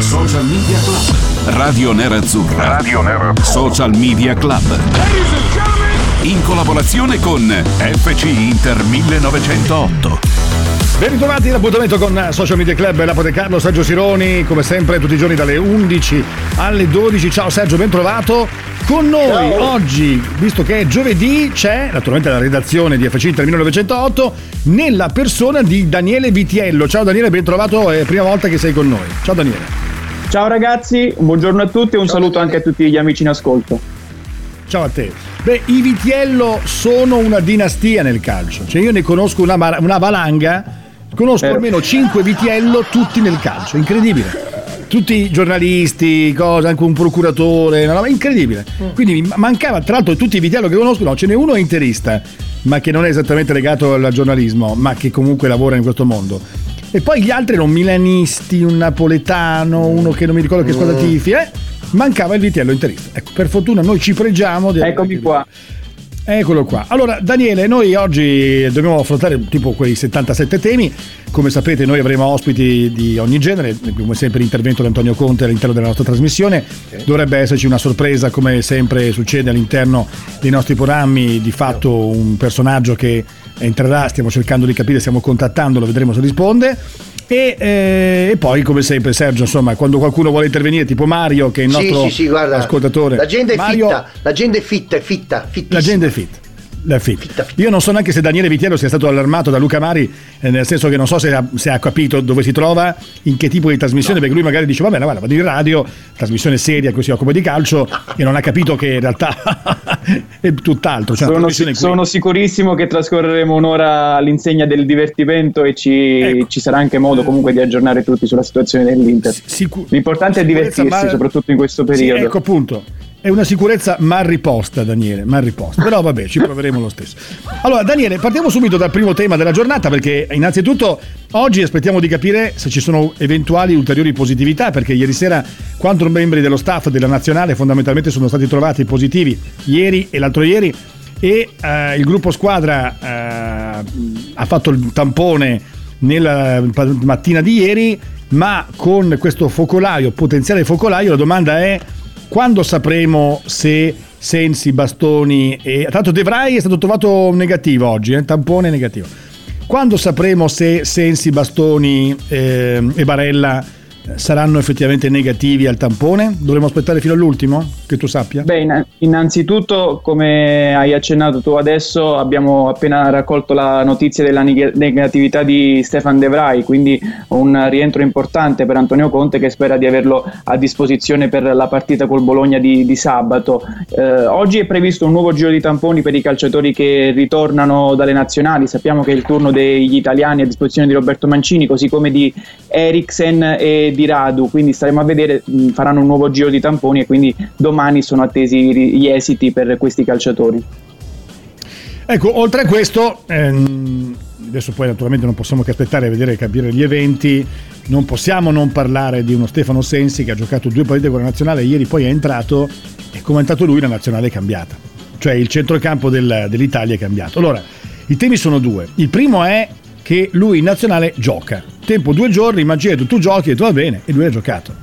Social Media Club. Radio Nerazzurra. Radio Nerazzurra. Social Media Club. In collaborazione con FC Inter 1908. Ben ritrovati l'appuntamento con Social Media Club, Lapo Carlo, Sergio Sironi, come sempre tutti i giorni dalle 11 alle 12. Ciao Sergio, ben trovato. Con noi Ciao. oggi, visto che è giovedì, c'è naturalmente la redazione di FC Inter 1908 nella persona di Daniele Vitiello. Ciao Daniele, ben trovato, è la prima volta che sei con noi. Ciao Daniele. Ciao ragazzi, un buongiorno a tutti e un Ciao saluto Daniele. anche a tutti gli amici in ascolto. Ciao a te. Beh, i Vitiello sono una dinastia nel calcio. Cioè io ne conosco una, una valanga Conosco almeno 5 Vitiello tutti nel calcio, incredibile. Tutti giornalisti, cosa, anche un procuratore, una roba incredibile. Mm. Quindi mancava, tra l'altro, tutti i Vitiello che conosco, no, ce n'è uno interista, ma che non è esattamente legato al giornalismo, ma che comunque lavora in questo mondo. E poi gli altri erano milanisti, un napoletano, uno che non mi ricordo che squadra mm. tifi, eh? Mancava il Vitiello interista. Ecco, per fortuna noi ci pregiamo di Eccomi qua. Eccolo qua. Allora, Daniele, noi oggi dobbiamo affrontare tipo quei 77 temi. Come sapete, noi avremo ospiti di ogni genere, come sempre l'intervento di Antonio Conte all'interno della nostra trasmissione. Dovrebbe esserci una sorpresa, come sempre succede all'interno dei nostri programmi, di fatto un personaggio che entrerà, stiamo cercando di capire, stiamo contattandolo, vedremo se risponde. E, eh, e, poi, come sempre, Sergio, insomma, quando qualcuno vuole intervenire, tipo Mario, che è il nostro sì, sì, sì, guarda, ascoltatore. La gente è Mario, fitta, la gente è fitta, è fitta, La gente è fitta. Io non so neanche se Daniele Vitiello sia stato allarmato da Luca Mari, eh, nel senso che non so se ha, se ha, capito dove si trova, in che tipo di trasmissione, no. perché lui magari dice, vabbè, guarda, vado in radio, trasmissione seria che si occupa di calcio, e non ha capito che in realtà è tutt'altro. Cioè sono, si, sono, sicurissimo che trascorreremo un'ora all'insegna del divertimento e ci, ecco. ci, sarà anche modo comunque di aggiornare tutti sulla situazione dell'Inter. Sicur- L'importante è divertirsi, ma... soprattutto in questo periodo. Sì, ecco appunto è una sicurezza mal riposta, Daniele, mal riposta. Però vabbè, ci proveremo lo stesso. Allora, Daniele, partiamo subito dal primo tema della giornata perché innanzitutto oggi aspettiamo di capire se ci sono eventuali ulteriori positività perché ieri sera quattro membri dello staff della nazionale fondamentalmente sono stati trovati positivi ieri e l'altro ieri e eh, il gruppo squadra eh, ha fatto il tampone nella mattina di ieri ma con questo focolaio, potenziale focolaio, la domanda è quando sapremo se Sensi, Bastoni e... Tanto De Vrij è stato trovato negativo oggi, eh? tampone negativo. Quando sapremo se Sensi, Bastoni eh, e Barella saranno effettivamente negativi al tampone? Dovremo aspettare fino all'ultimo, che tu sappia? Beh, innanzitutto, come hai accennato tu adesso, abbiamo appena raccolto la notizia della negatività di Stefan De Vrij, quindi un rientro importante per Antonio Conte che spera di averlo a disposizione per la partita col Bologna di, di sabato. Eh, oggi è previsto un nuovo giro di tamponi per i calciatori che ritornano dalle nazionali, sappiamo che è il turno degli italiani a disposizione di Roberto Mancini, così come di Eriksen e di Radu, quindi staremo a vedere, mh, faranno un nuovo giro di tamponi e quindi domani sono attesi gli esiti per questi calciatori. Ecco, oltre a questo, ehm, adesso poi naturalmente non possiamo che aspettare a vedere e capire gli eventi, non possiamo non parlare di uno Stefano Sensi che ha giocato due partite con la nazionale, ieri poi è entrato e come è entrato lui la nazionale è cambiata, cioè il centrocampo del, dell'Italia è cambiato. Allora, i temi sono due, il primo è che lui in nazionale gioca. Tempo due giorni, immaginate, tu giochi e tu va bene, e lui ha giocato.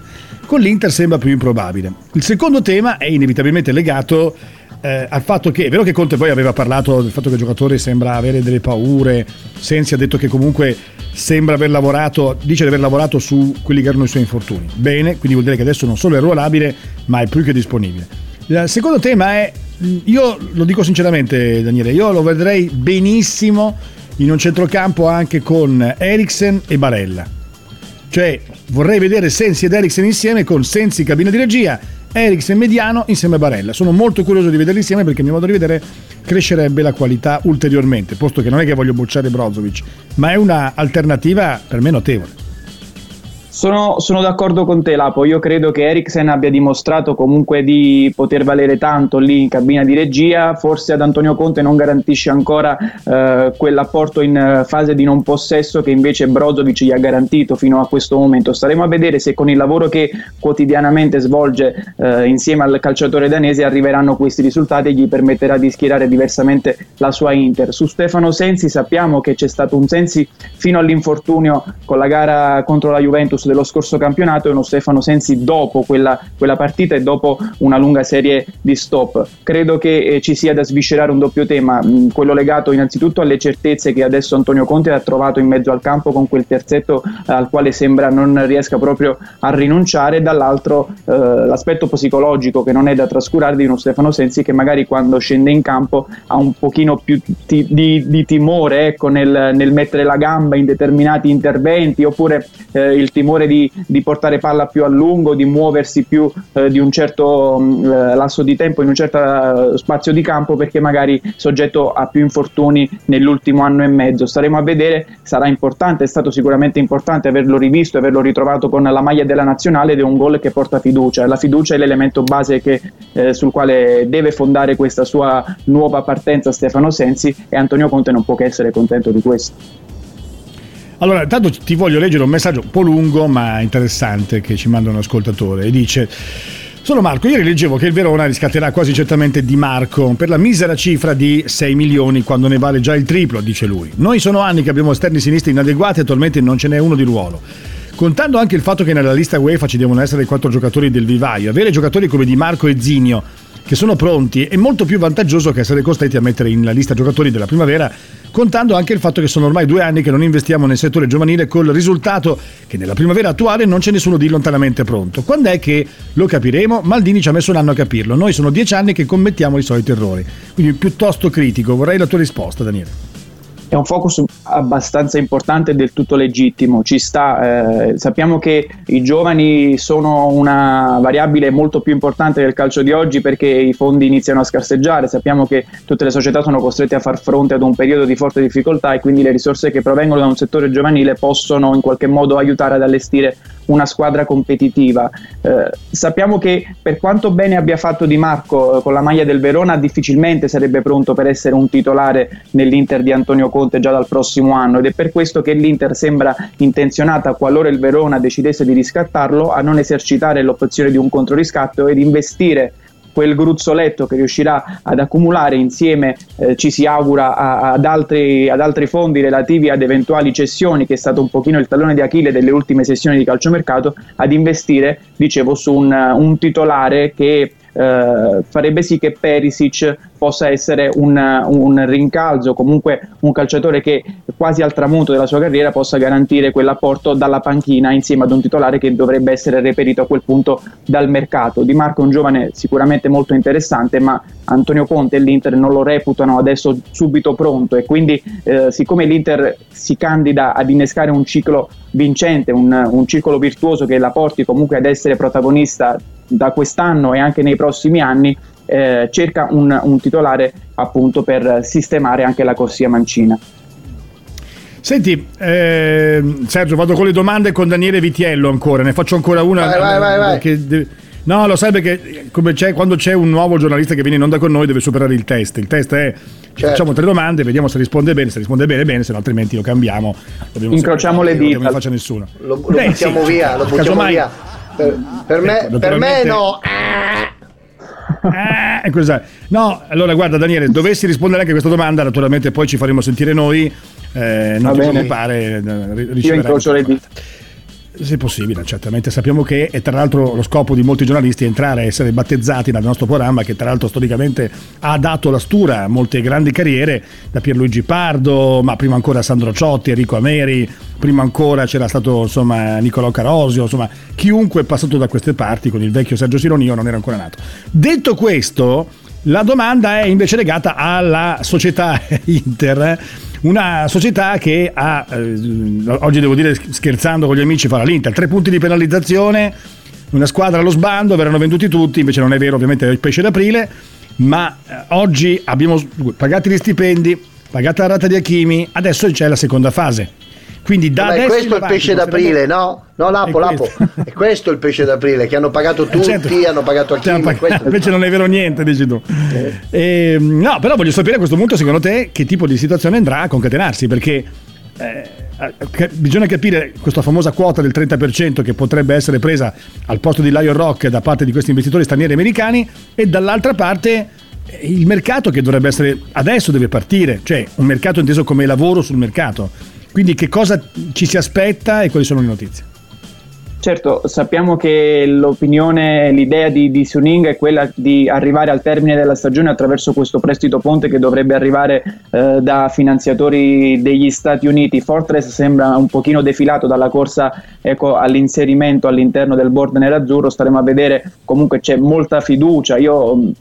Con l'Inter sembra più improbabile. Il secondo tema è inevitabilmente legato eh, al fatto che, è vero che Conte poi aveva parlato del fatto che il giocatore sembra avere delle paure, Sensi ha detto che comunque sembra aver lavorato, dice di aver lavorato su quelli che erano i suoi infortuni. Bene, quindi vuol dire che adesso non solo è ruolabile, ma è più che disponibile. Il secondo tema è, io lo dico sinceramente Daniele, io lo vedrei benissimo in un centrocampo anche con Eriksen e Barella. Cioè vorrei vedere Sensi ed Eriksen insieme con Sensi cabina di regia Eriksen mediano insieme a Barella. Sono molto curioso di vederli insieme perché a mio modo di vedere crescerebbe la qualità ulteriormente, posto che non è che voglio bocciare Brozovic, ma è una alternativa per me notevole. Sono, sono, d'accordo con te, Lapo. Io credo che Eriksen abbia dimostrato comunque di poter valere tanto lì in cabina di regia. Forse ad Antonio Conte non garantisce ancora eh, quell'apporto in fase di non possesso che invece Brozovic gli ha garantito fino a questo momento. Staremo a vedere se con il lavoro che quotidianamente svolge eh, insieme al calciatore danese arriveranno questi risultati e gli permetterà di schierare diversamente la sua Inter. Su Stefano Sensi sappiamo che c'è stato un Sensi fino all'infortunio con la gara contro la Juventus dello scorso campionato e uno Stefano Sensi dopo quella, quella partita e dopo una lunga serie di stop. Credo che eh, ci sia da sviscerare un doppio tema, mh, mm, quello legato innanzitutto alle certezze che adesso Antonio Conte ha trovato in mezzo al campo con quel terzetto eh, al quale sembra non riesca proprio a rinunciare, e dall'altro eh, l'aspetto psicologico che non è da trascurare di uno Stefano Sensi che magari quando scende in campo ha un pochino più ti, di, di, timore ecco, nel, nel, mettere la gamba in determinati interventi oppure eh, il timore timore di, di, portare palla più a lungo, di muoversi più eh, di un certo mm, eh, lasso di tempo in un certo eh, spazio di campo perché magari soggetto a più infortuni nell'ultimo anno e mezzo. Staremo a vedere, sarà importante, è stato sicuramente importante averlo rivisto, averlo ritrovato con la maglia della nazionale ed è un gol che porta fiducia. La fiducia è l'elemento base che, eh, sul quale deve fondare questa sua nuova partenza Stefano Sensi e Antonio Conte non può che essere contento di questo. Allora, intanto ti voglio leggere un messaggio un po' lungo ma interessante che ci manda un ascoltatore e dice... Sono Marco, ieri leggevo che il Verona riscatterà quasi certamente Di Marco per la misera cifra di 6 milioni quando ne vale già il triplo, dice lui. Noi sono anni che abbiamo esterni sinistri inadeguati e attualmente non ce n'è uno di ruolo. Contando anche il fatto che nella lista UEFA ci devono essere quattro giocatori del vivaio, avere giocatori come Di Marco e Zinio che sono pronti è molto più vantaggioso che essere costretti a mettere in lista giocatori della primavera contando anche il fatto che sono ormai due anni che non investiamo nel settore giovanile col risultato che nella primavera attuale non c'è nessuno di lontanamente pronto. Quando è che lo capiremo? Maldini ci ha messo un anno a capirlo, noi sono dieci anni che commettiamo i soliti errori, quindi piuttosto critico, vorrei la tua risposta Daniele è un focus abbastanza importante e del tutto legittimo, ci sta, eh, sappiamo che i giovani sono una variabile molto più importante del calcio di oggi perché i fondi iniziano a scarseggiare, sappiamo che tutte le società sono costrette a far fronte ad un periodo di forte difficoltà e quindi le risorse che provengono da un settore giovanile possono in qualche modo aiutare ad allestire una squadra competitiva. Eh, sappiamo che per quanto bene abbia fatto Di Marco eh, con la maglia del Verona, difficilmente sarebbe pronto per essere un titolare nell'Inter di Antonio Conte già dal prossimo anno ed è per questo che l'Inter sembra intenzionata, qualora il Verona decidesse di riscattarlo, a non esercitare l'opzione di un controriscatto ed investire quel gruzzoletto che riuscirà ad accumulare insieme, eh, ci si augura, a, ad, altri, ad, altri, fondi relativi ad eventuali cessioni, che è stato un pochino il tallone di Achille delle ultime sessioni di calciomercato, ad investire, dicevo, su un, un titolare che eh, farebbe sì che Perisic possa essere un, un, rincalzo, comunque un calciatore che quasi al tramonto della sua carriera possa garantire quell'apporto dalla panchina insieme ad un titolare che dovrebbe essere reperito a quel punto dal mercato. Di Marco è un giovane sicuramente molto interessante, ma Antonio Conte e l'Inter non lo reputano adesso subito pronto e quindi eh, siccome l'Inter si candida ad innescare un ciclo vincente, un, un circolo virtuoso che la porti comunque ad essere protagonista da quest'anno e anche nei prossimi anni eh, cerca un, un, titolare appunto per sistemare anche la corsia mancina. Senti, eh, Sergio, vado con le domande con Daniele Vitiello ancora, ne faccio ancora una. Vai, vai, vai, vai. Che, no, lo sai perché c'è, quando c'è un nuovo giornalista che viene in onda con noi deve superare il test. Il test è certo. facciamo tre domande, vediamo se risponde bene, se risponde bene bene, se no altrimenti lo cambiamo. Incrociamo le dita. Non faccia nessuno. Lo, lo Beh, buttiamo sì, via, lo buttiamo via. Per, per me, ecco, per me no. Eh, no, allora guarda Daniele, dovessi rispondere anche a questa domanda, naturalmente poi ci faremo sentire noi. Eh, non Va ti bene. preoccupare, eh, Io incrocio le dita. Se possibile, certamente sappiamo che è tra l'altro lo scopo di molti giornalisti entrare a essere battezzati nel nostro programma che tra l'altro storicamente ha dato la stura a molte grandi carriere, da Pierluigi Pardo, ma prima ancora Sandro Ciotti, Enrico Ameri, prima ancora c'era stato insomma Nicolò Carosio, insomma chiunque è passato da queste parti con il vecchio Sergio Sironio non era ancora nato. Detto questo, la domanda è invece legata alla società Inter una società che ha, eh, oggi devo dire scherzando con gli amici, farà l'Inter, tre punti di penalizzazione, una squadra allo sbando, verranno venduti tutti, invece non è vero, ovviamente è il pesce d'aprile, ma eh, oggi abbiamo pagato gli stipendi, pagata la rata di Achimi, adesso c'è la seconda fase. Quindi da Ma questo è il pesce d'aprile, no? No, Lapo, Lapo, è questo il pesce d'aprile che hanno pagato tutti, certo. hanno pagato Achimi. Pagato, invece non è vero niente, dici tu. Eh. E, ehm, no, però voglio sapere a questo punto, secondo te, che tipo di situazione andrà a concatenarsi, perché eh, eh bisogna capire questa famosa quota del 30% che potrebbe essere presa al posto di Lion Rock da parte di questi investitori stranieri americani e dall'altra parte eh, il mercato che dovrebbe essere adesso deve partire, cioè un mercato inteso come lavoro sul mercato quindi che cosa ci si aspetta e quali sono le notizie? Certo, sappiamo che l'opinione, l'idea di, di Suning è quella di arrivare al termine della stagione attraverso questo prestito ponte che dovrebbe arrivare eh, da finanziatori degli Stati Uniti. Fortress sembra un pochino defilato dalla corsa ecco, all'inserimento all'interno del board nerazzurro, staremo a vedere, comunque c'è molta fiducia, io mm,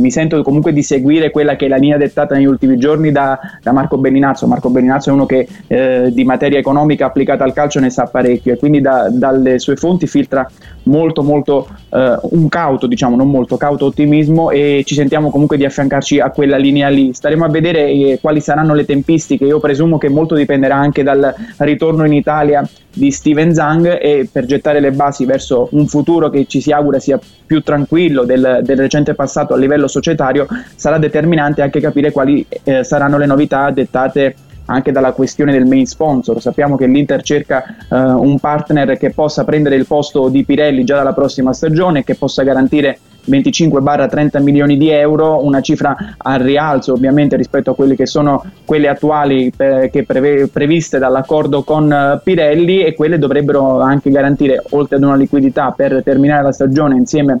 mi sento comunque di seguire quella che è la linea dettata negli ultimi giorni da, da Marco Bellinazzo. Marco Bellinazzo è uno che eh, di materia economica applicata al calcio ne sa parecchio e quindi da, dalle sue fonti filtra molto molto eh, un cauto, diciamo non molto cauto ottimismo e ci sentiamo comunque di affiancarci a quella linea lì. Staremo a vedere eh, quali saranno le tempistiche, io presumo che molto dipenderà anche dal ritorno in Italia di Steven Zhang e per gettare le basi verso un futuro che ci si augura sia più tranquillo del, del recente passato a livello societario sarà determinante anche capire quali eh, saranno le novità dettate anche dalla questione del main sponsor. Sappiamo che l'Inter cerca uh, un partner che possa prendere il posto di Pirelli già dalla prossima stagione, che possa garantire 25-30 milioni di euro, una cifra al rialzo ovviamente rispetto a quelle che sono quelle attuali eh, che preve- previste dall'accordo con uh, Pirelli e quelle dovrebbero anche garantire oltre ad una liquidità per terminare la stagione insieme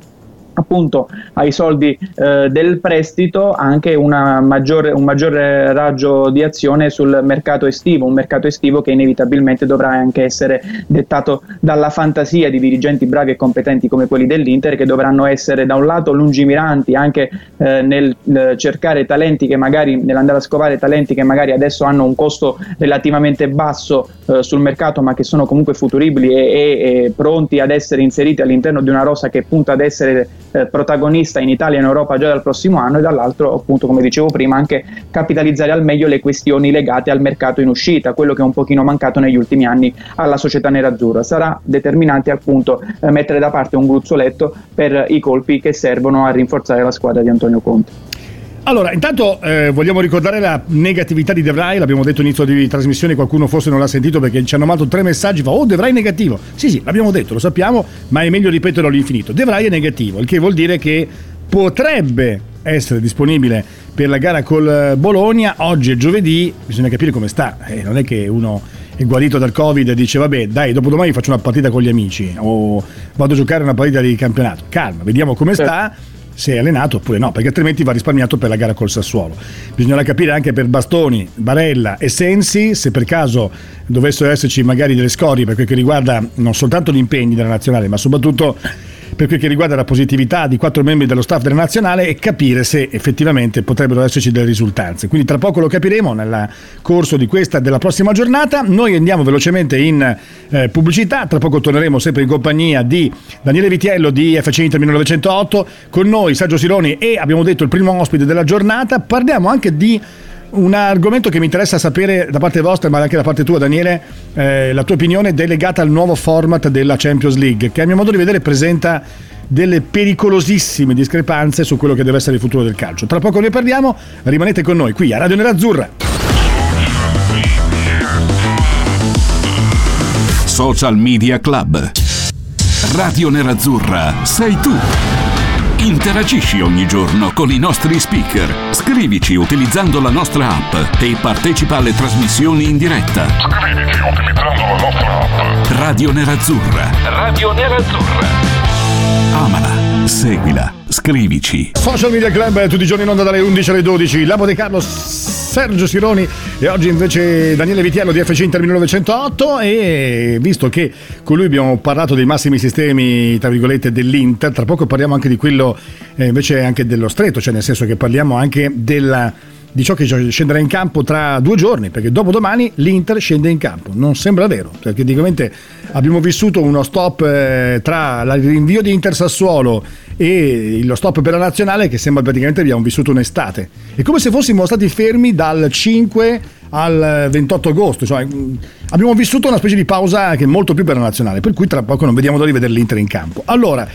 appunto ai soldi eh, del prestito anche maggiore, un maggiore raggio di azione sul mercato estivo, un mercato estivo che inevitabilmente dovrà anche essere dettato dalla fantasia di dirigenti bravi e competenti come quelli dell'Inter che dovranno essere da un lato lungimiranti anche eh, nel eh, cercare talenti che magari nell'andare a scovare talenti che magari adesso hanno un costo relativamente basso eh, sul mercato ma che sono comunque futuribili e, e, e pronti ad essere inseriti all'interno di una rosa che punta ad essere eh, protagonista in Italia e in Europa già dal prossimo anno e dall'altro appunto come dicevo prima anche capitalizzare al meglio le questioni legate al mercato in uscita, quello che è un pochino mancato negli ultimi anni alla società nerazzurra. Sarà determinante appunto eh, mettere da parte un gruzzoletto per i colpi che servono a rinforzare la squadra di Antonio Conte. Allora, intanto eh, vogliamo ricordare la negatività di De Vrij, l'abbiamo detto inizio di trasmissione, qualcuno forse non l'ha sentito perché ci hanno mandato tre messaggi, fa oh De Vrij negativo. Sì, sì, l'abbiamo detto, lo sappiamo, ma è meglio ripeterlo all'infinito. De Vrij è negativo, il che vuol dire che potrebbe essere disponibile per la gara col Bologna, oggi è giovedì, bisogna capire come sta, eh, non è che uno è guarito dal covid e dice vabbè dai dopodomani faccio una partita con gli amici o vado a giocare una partita di campionato, calma, vediamo come certo. sta se è allenato oppure no, perché altrimenti va risparmiato per la gara col Sassuolo. Bisognerà capire anche per Bastoni, Barella e Sensi se per caso dovessero esserci magari delle scorie per quel che riguarda non soltanto gli impegni della nazionale, ma soprattutto per quel che riguarda la positività di quattro membri dello staff della nazionale e capire se effettivamente potrebbero esserci delle risultanze. Quindi tra poco lo capiremo nel corso di questa della prossima giornata. Noi andiamo velocemente in eh, pubblicità, tra poco torneremo sempre in compagnia di Daniele Vitiello di FC Inter 1908, con noi Sergio Sironi e abbiamo detto il primo ospite della giornata. Parliamo anche di un argomento che mi interessa sapere da parte vostra, ma anche da parte tua, Daniele, eh, la tua opinione delegata al nuovo format della Champions League, che a mio modo di vedere presenta delle pericolosissime discrepanze su quello che deve essere il futuro del calcio. Tra poco ne parliamo, rimanete con noi qui a Radio Nerazzurra. Social Media Club. Radio Nerazzurra, sei tu. Interagisci ogni giorno con i nostri speaker. Scrivici utilizzando la nostra app e partecipa alle trasmissioni in diretta. Scrivici utilizzando la nostra app. Radio Nerazzurra. Radio Nerazzurra. Amala, seguila, scrivici. Social Media Club tutti i giorni in onda dalle 11 alle 12. Labo De Carlos Sergio Sironi e oggi invece Daniele Vitiello di FC Inter 1908 e visto che con lui abbiamo parlato dei massimi sistemi tra virgolette dell'Inter, tra poco parliamo anche di quello eh, invece anche dello stretto, cioè nel senso che parliamo anche della di ciò che scenderà in campo tra due giorni, perché dopodomani l'Inter scende in campo. Non sembra vero, perché praticamente abbiamo vissuto uno stop eh, tra il rinvio di Inter Sassuolo e lo stop per la nazionale che sembra praticamente abbiamo vissuto un'estate. È come se fossimo stati fermi dal 5 al 28 agosto. Cioè, abbiamo vissuto una specie di pausa che è molto più per la nazionale, per cui tra poco non vediamo d'ora di vedere l'Inter in campo. Allora,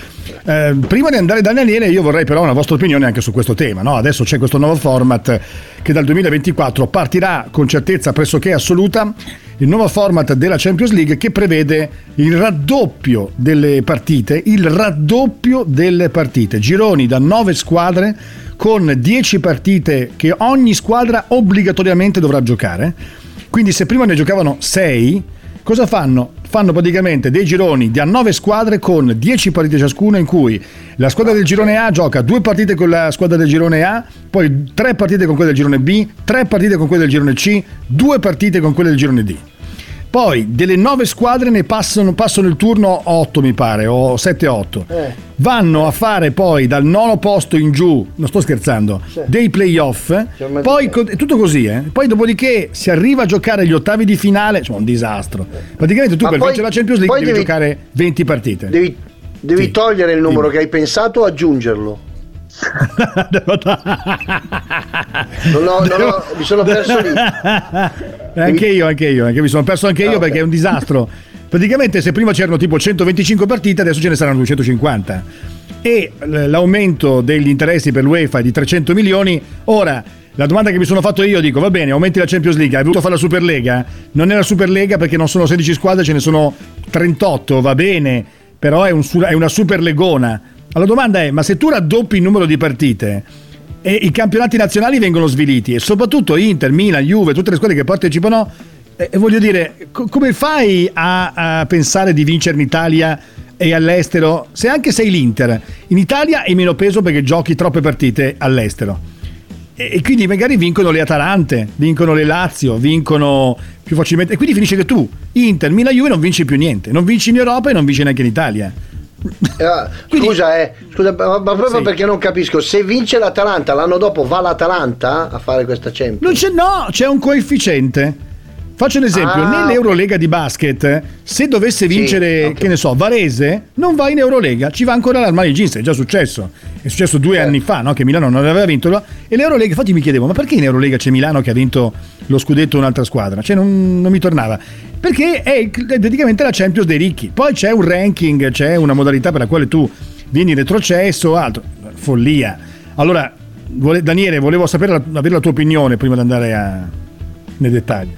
eh, prima di andare da Daniele, io vorrei però una vostra opinione anche su questo tema. No? Adesso c'è questo nuovo format che dal 2024 partirà con certezza pressoché assoluta. Il nuovo format della Champions League che prevede il raddoppio delle partite, il raddoppio delle partite, gironi da 9 squadre con 10 partite che ogni squadra obbligatoriamente dovrà giocare. Quindi se prima ne giocavano 6, cosa fanno? Fanno praticamente dei gironi da 9 squadre con 10 partite ciascuna in cui la squadra del girone A gioca due partite con la squadra del girone A, poi tre partite con quella del girone B, tre partite con quella del girone C, due partite con quella del girone D. Poi delle nove squadre ne passano, passano il turno 8 mi pare, o 7-8. Eh. Vanno a fare poi dal nono posto in giù, non sto scherzando, sì. dei playoff. Poi tutto così, eh. Poi dopodiché si arriva a giocare gli ottavi di finale, insomma un disastro. Praticamente tu Ma per poi, vincere la Champions League devi, devi, giocare 20 partite. Devi, devi sì. togliere il numero sì. che hai pensato o aggiungerlo? non ho, non ho, mi sono perso lì. Anche io, anche io, anche mi sono perso anche io ah, perché è un disastro. Praticamente se prima c'erano tipo 125 partite, adesso ce ne saranno 250. E l'aumento degli interessi per l'UEFA è di 300 milioni. Ora, la domanda che mi sono fatto io dico, va bene, aumenti la Champions League, hai voluto fare la Superlega? Non è la Superlega perché non sono 16 squadre, ce ne sono 38, va bene, però è, un, è una Superlegona. La domanda è, ma se tu raddoppi il numero di partite e i campionati nazionali vengono sviliti e soprattutto Inter, Milan, Juve, tutte le squadre che partecipano, eh, voglio dire, co- come fai a, a pensare di vincere in Italia e all'estero, se anche sei l'Inter, in Italia hai meno peso perché giochi troppe partite all'estero. E, e quindi magari vincono le Atalante, vincono le Lazio, vincono più facilmente. E quindi finisce che tu, Inter, Milan, Juve, non vinci più niente. Non vinci in Europa e non vinci neanche in Italia. Eh, Quindi, scusa, eh, scusa, ma, proprio sì. perché non capisco, se vince l'Atalanta l'anno dopo va l'Atalanta a fare questa Champions? C'è, no, c'è un coefficiente. Faccio un esempio, ah. nell'Eurolega di basket, se dovesse vincere, sì, okay. che ne so, Varese, non va in Eurolega, ci va ancora l'Armani Jeans, è già successo. È successo due eh. anni fa, no? che Milano non aveva vinto. E l'Eurolega, infatti mi chiedevo, ma perché in Eurolega c'è Milano che ha vinto lo scudetto un'altra squadra? Cioè non, non mi tornava. Perché è, è praticamente la Champions dei ricchi. Poi c'è un ranking, c'è una modalità per la quale tu vieni retrocesso o altro. Follia. Allora, Daniele, volevo sapere, avere la tua opinione prima di andare a, nei dettagli.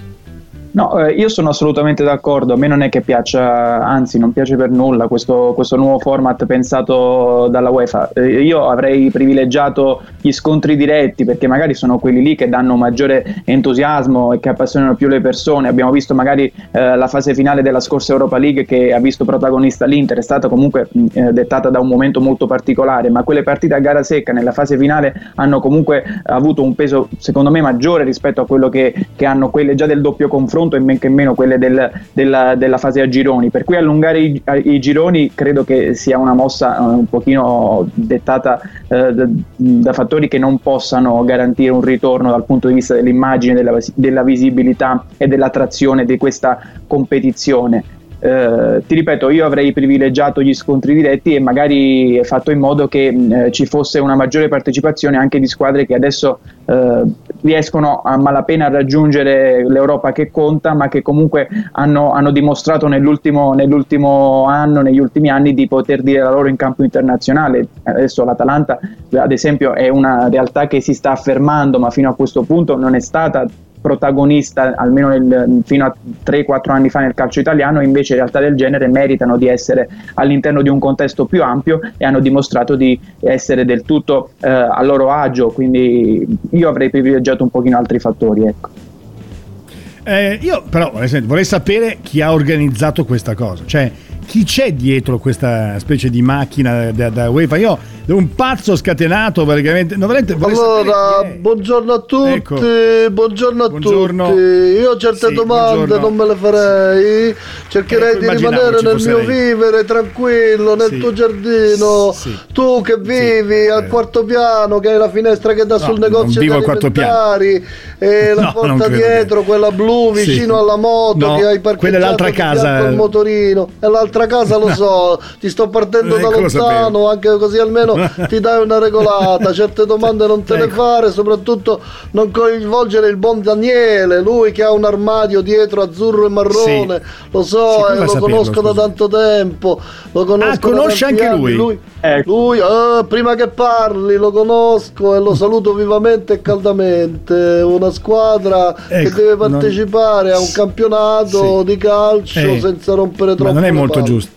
No, eh, io sono assolutamente d'accordo, a me non è che piaccia, anzi non piace per nulla questo, questo nuovo format pensato dalla UEFA. Eh, io avrei privilegiato gli scontri diretti perché magari sono quelli lì che danno maggiore entusiasmo e che appassionano più le persone. Abbiamo visto magari eh, la fase finale della scorsa Europa League che ha visto protagonista l'Inter, è stata comunque eh, dettata da un momento molto particolare, ma quelle partite a gara secca nella fase finale hanno comunque avuto un peso secondo me maggiore rispetto a quello che, che hanno quelle già del doppio confronto confronto e men che meno quelle del, della, della, fase a gironi. Per cui allungare i, i, gironi credo che sia una mossa uh, un pochino dettata uh, da, da, fattori che non possano garantire un ritorno dal punto di vista dell'immagine, della, della visibilità e dell'attrazione di questa competizione. Eh, ti ripeto, io avrei privilegiato gli scontri diretti e magari fatto in modo che eh, ci fosse una maggiore partecipazione anche di squadre che adesso eh, riescono a malapena a raggiungere l'Europa che conta, ma che comunque hanno, hanno dimostrato nell'ultimo, nell'ultimo, anno, negli ultimi anni, di poter dire la loro in campo internazionale. Adesso l'Atalanta, ad esempio, è una realtà che si sta affermando, ma fino a questo punto non è stata protagonista almeno nel, fino a 3-4 anni fa nel calcio italiano, invece realtà del genere meritano di essere all'interno di un contesto più ampio e hanno dimostrato di essere del tutto eh, a loro agio, quindi io avrei privilegiato un pochino altri fattori. Ecco. Eh, io però vorrei sapere chi ha organizzato questa cosa, cioè chi c'è dietro questa specie di macchina da, da UEFA? Io un pazzo scatenato praticamente. No, veramente Allora, è. buongiorno a tutti, Ecco. buongiorno a Buongiorno. tutti. Io certe Sì, domande buongiorno. non me le farei. Cercherei Ecco, di rimanere nel mio lei. vivere tranquillo nel Sì. tuo giardino. Sì. Tu che vivi al eh. quarto piano, che hai la finestra che dà sul non negozio di al alimentari, e la No, porta dietro, che- quella blu vicino alla moto No, che hai quella è parcheggiato l'altra casa. al motorino. E l'altra casa lo so, ti sto partendo da lo sapevo. lontano, anche così almeno ti dai una regolata. Certe domande non te le Ecco. fare, soprattutto non coinvolgere il buon Daniele, lui che ha un armadio dietro azzurro e marrone. Lo so, eh, lo saperlo, conosco da tanto tempo. Lo conosco Ah, da conosce anche anni. lui? Lui, Ecco. lui, eh, prima che parli, lo conosco e lo saluto vivamente e caldamente. Una squadra che Ecco, deve non- partecipare a un campionato Sì. di calcio Eh, senza rompere troppo. Ma non è le molto. Giusto.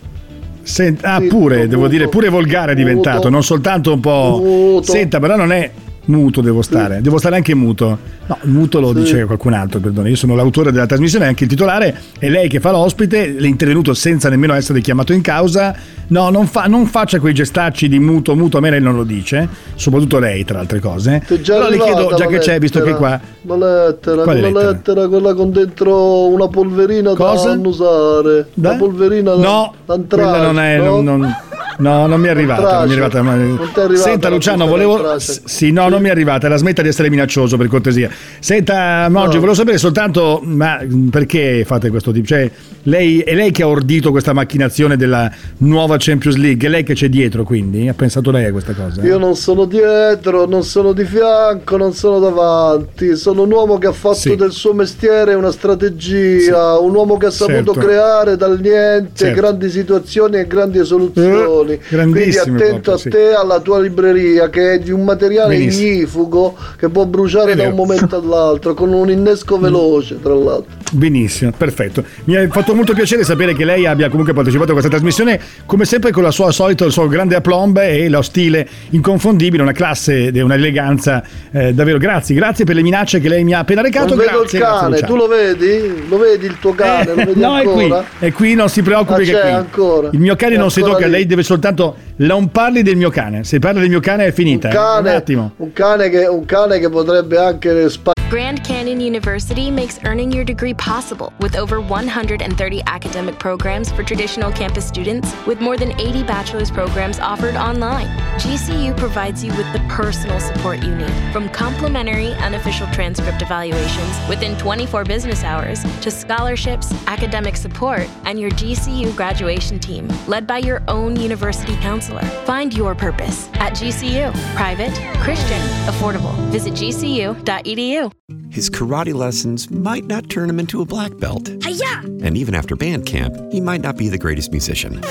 Sent- ah, pure, devo dire, pure volgare è diventato, non soltanto un po'. Senta, però non è muto, devo stare, devo stare anche muto. No, muto lo Sì. dice qualcun altro, perdone. Io sono l'autore della trasmissione, anche il titolare, è lei che fa l'ospite, l'è intervenuto senza nemmeno essere chiamato in causa. No, non, fa- non faccia quei gestacci di muto, muto, a me lei non lo dice, soprattutto lei, tra altre cose. Però le chiedo, già che c'è, visto che qua. La lettera, Quale quella lettera? lettera? quella con dentro una polverina Cosa? da annusare. Da? La polverina da No, antrace, quella non è. no? non- non- no, non mi è arrivata. Non mi è arrivata. Non è arrivata Senta, Luciano, volevo. Sì, no, non mi è arrivata. La smetta di essere minaccioso, per cortesia. Senta, Moggi, No. volevo sapere soltanto. Ma mh, perché fate questo tipo? Cioè, lei, è lei che ha ordito questa macchinazione della nuova Champions League? È lei che c'è dietro, quindi? Ha pensato lei a questa cosa? Io non sono dietro, non sono di fianco, non sono davanti. Sono un uomo che ha fatto Sì. del suo mestiere una strategia, un uomo che ha saputo Certo. creare dal niente Certo. grandi situazioni e grandi soluzioni. Grandissime Quindi attento proprio, a te, alla tua libreria, che è di un materiale Benissimo. ignifugo che può bruciare da un momento all'altro, con un innesco veloce, tra l'altro. Benissimo, perfetto. Mi ha fatto molto piacere sapere che lei abbia comunque partecipato a questa trasmissione, come sempre con la sua solito, il suo grande aplomb e lo stile inconfondibile, una classe e un'eleganza eh, davvero. Grazie, grazie per le minacce che lei mi ha appena recato. Non vedo grazie, il grazie, cane, Luciano. tu lo vedi? Lo vedi il tuo cane? Lo Eh, vedi no, è qui, ancora? è qui, non si preoccupi Ah, che c'è è qui. ancora. Il mio cane È non si ancora tocca, lì. lei deve soltanto soltanto non parli del mio cane. Se parla del mio cane è finita. un eh. Un attimo. un cane che, un cane che potrebbe anche spa- Grand Canyon University makes earning your degree possible with over 130 academic programs for traditional campus students, with more than 80 bachelor's programs offered online. GCU provides you with the personal support you need, from complimentary unofficial transcript evaluations within 24 business hours to scholarships, academic support, and your GCU graduation team, led by your own university counselor. Find your purpose at GCU. Private, Christian, affordable. Visit gcu.edu. His karate lessons might not turn him into a black belt. Hiya! And even after band camp, he might not be the greatest musician.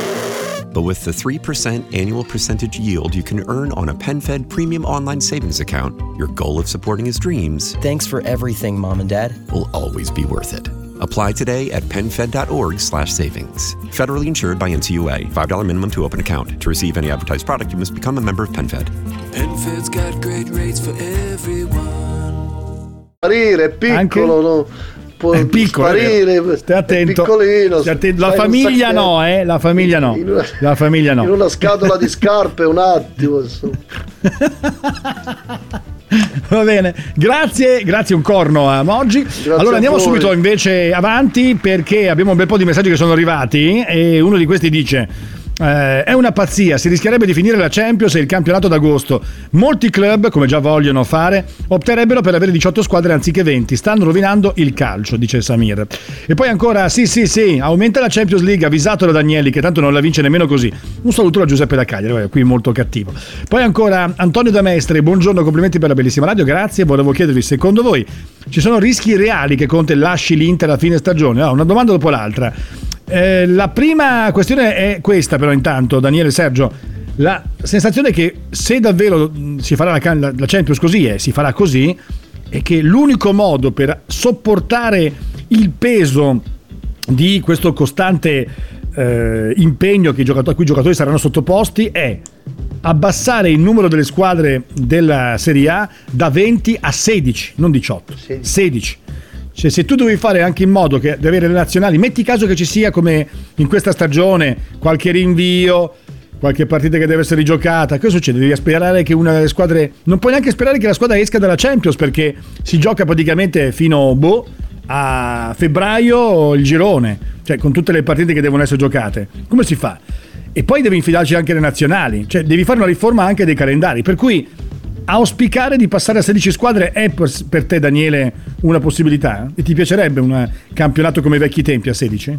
But with the 3% annual percentage yield you can earn on a PenFed premium online savings account, your goal of supporting his dreams Thanks for everything, Mom and Dad. will always be worth it. Apply today at penfed.org slash savings. Federally insured by NCUA. $5 minimum to open account. To receive any advertised product, you must become a member of PenFed. PenFed's got great rates for everyone. sparire, piccolo, no? Può È piccolo, sparire, vero. Stai attento. è piccolino. Stai attento. La stai in un famiglia no, eh? La famiglia no. Una- La famiglia no. In una scatola di scarpe, un attimo. Va bene, grazie, grazie un corno a Moggi. allora a andiamo subito invece avanti perché abbiamo un bel po' di messaggi che sono arrivati e uno di questi dice eh, è una pazzia, si rischierebbe di finire la Champions e il campionato d'agosto. Molti club, come già vogliono fare, opterebbero per avere 18 squadre anziché 20. Stanno rovinando il calcio, dice Samir. E poi ancora, sì, sì, sì, aumenta la Champions League, avvisatelo da Agnelli che tanto non la vince nemmeno così. Un saluto a Giuseppe da Cagliari, qui molto cattivo. Poi ancora Antonio da Mestre, buongiorno, complimenti per la bellissima radio, grazie. Volevo chiedervi, secondo voi ci sono rischi reali che Conte lasci l'Inter a fine stagione? Ah, una domanda dopo l'altra. Eh, la prima questione è questa, però, intanto, Daniele Sergio. La sensazione è che se davvero mh, si farà la, la- la Champions così è, si farà così, è che l'unico modo per sopportare il peso di questo costante eh, impegno che i giocatori, a cui i giocatori saranno sottoposti è abbassare il numero delle squadre della Serie A da 20 a 16, non 18, 16. Cioè, se tu devi fare anche in modo che, di avere le nazionali, metti caso che ci sia come in questa stagione qualche rinvio, qualche partita che deve essere giocata, cosa succede? Devi sperare che una delle squadre. Non puoi neanche sperare che la squadra esca dalla Champions perché si gioca praticamente fino boh, a febbraio il girone, cioè con tutte le partite che devono essere giocate. Come si fa? E poi devi infidarci anche le nazionali, cioè devi fare una riforma anche dei calendari. Per cui auspicare di passare a 16 squadre è per, te, Daniele, una possibilità? E ti piacerebbe un campionato come i vecchi tempi a 16?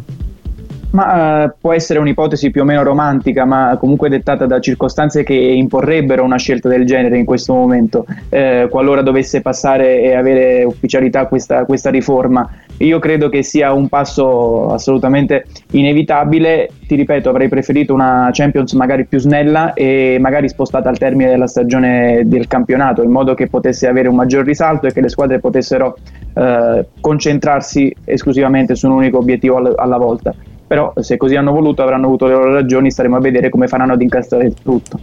Ma uh, può essere un'ipotesi più o meno romantica, ma comunque dettata da circostanze che imporrebbero una scelta del genere in questo momento, eh, qualora dovesse passare e avere ufficialità questa, questa riforma. Io credo che sia un passo assolutamente inevitabile. Ti ripeto, avrei preferito una Champions magari più snella e magari spostata al termine della stagione del campionato, in modo che potesse avere un maggior risalto e che le squadre potessero eh, concentrarsi esclusivamente su un unico obiettivo alla volta però se così hanno voluto avranno avuto le loro ragioni, staremo a vedere come faranno ad incastrare tutto.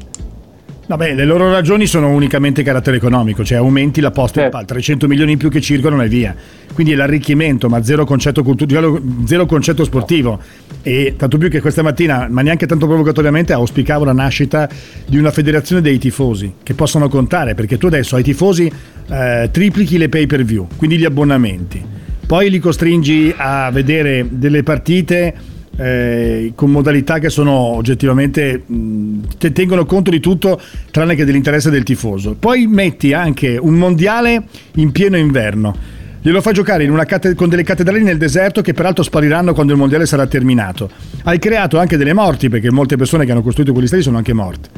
Vabbè, le loro ragioni sono unicamente carattere economico, cioè aumenti la posta certo. 300 milioni in più che circolano e via. Quindi è l'arricchimento, ma zero concetto, cultur- zero concetto sportivo. E tanto più che questa mattina, ma neanche tanto provocatoriamente, auspicavo la nascita di una federazione dei tifosi che possono contare, perché tu adesso ai tifosi eh, triplichi le pay per view, quindi gli abbonamenti. Poi li costringi a vedere delle partite eh, con modalità che sono oggettivamente mh, tengono conto di tutto tranne che dell'interesse del tifoso. Poi metti anche un mondiale in pieno inverno. Glielo fai giocare cate- con delle cattedrali nel deserto che peraltro spariranno quando il mondiale sarà terminato. Hai creato anche delle morti perché molte persone che hanno costruito quegli stadi sono anche morte.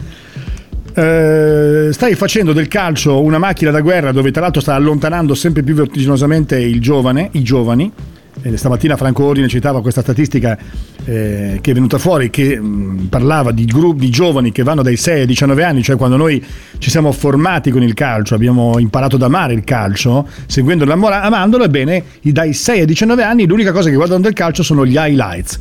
Uh, stai facendo del calcio una macchina da guerra dove tra l'altro sta allontanando sempre più vertiginosamente giovane, i giovani e stamattina Franco Ordine citava questa statistica eh, che è venuta fuori che mh, parlava di gruppi di giovani che vanno dai 6 ai 19 anni, cioè quando noi ci siamo formati con il calcio, abbiamo imparato ad amare il calcio, seguendolo amandolo, ebbene dai 6 ai 19 anni l'unica cosa che guardano del calcio sono gli highlights.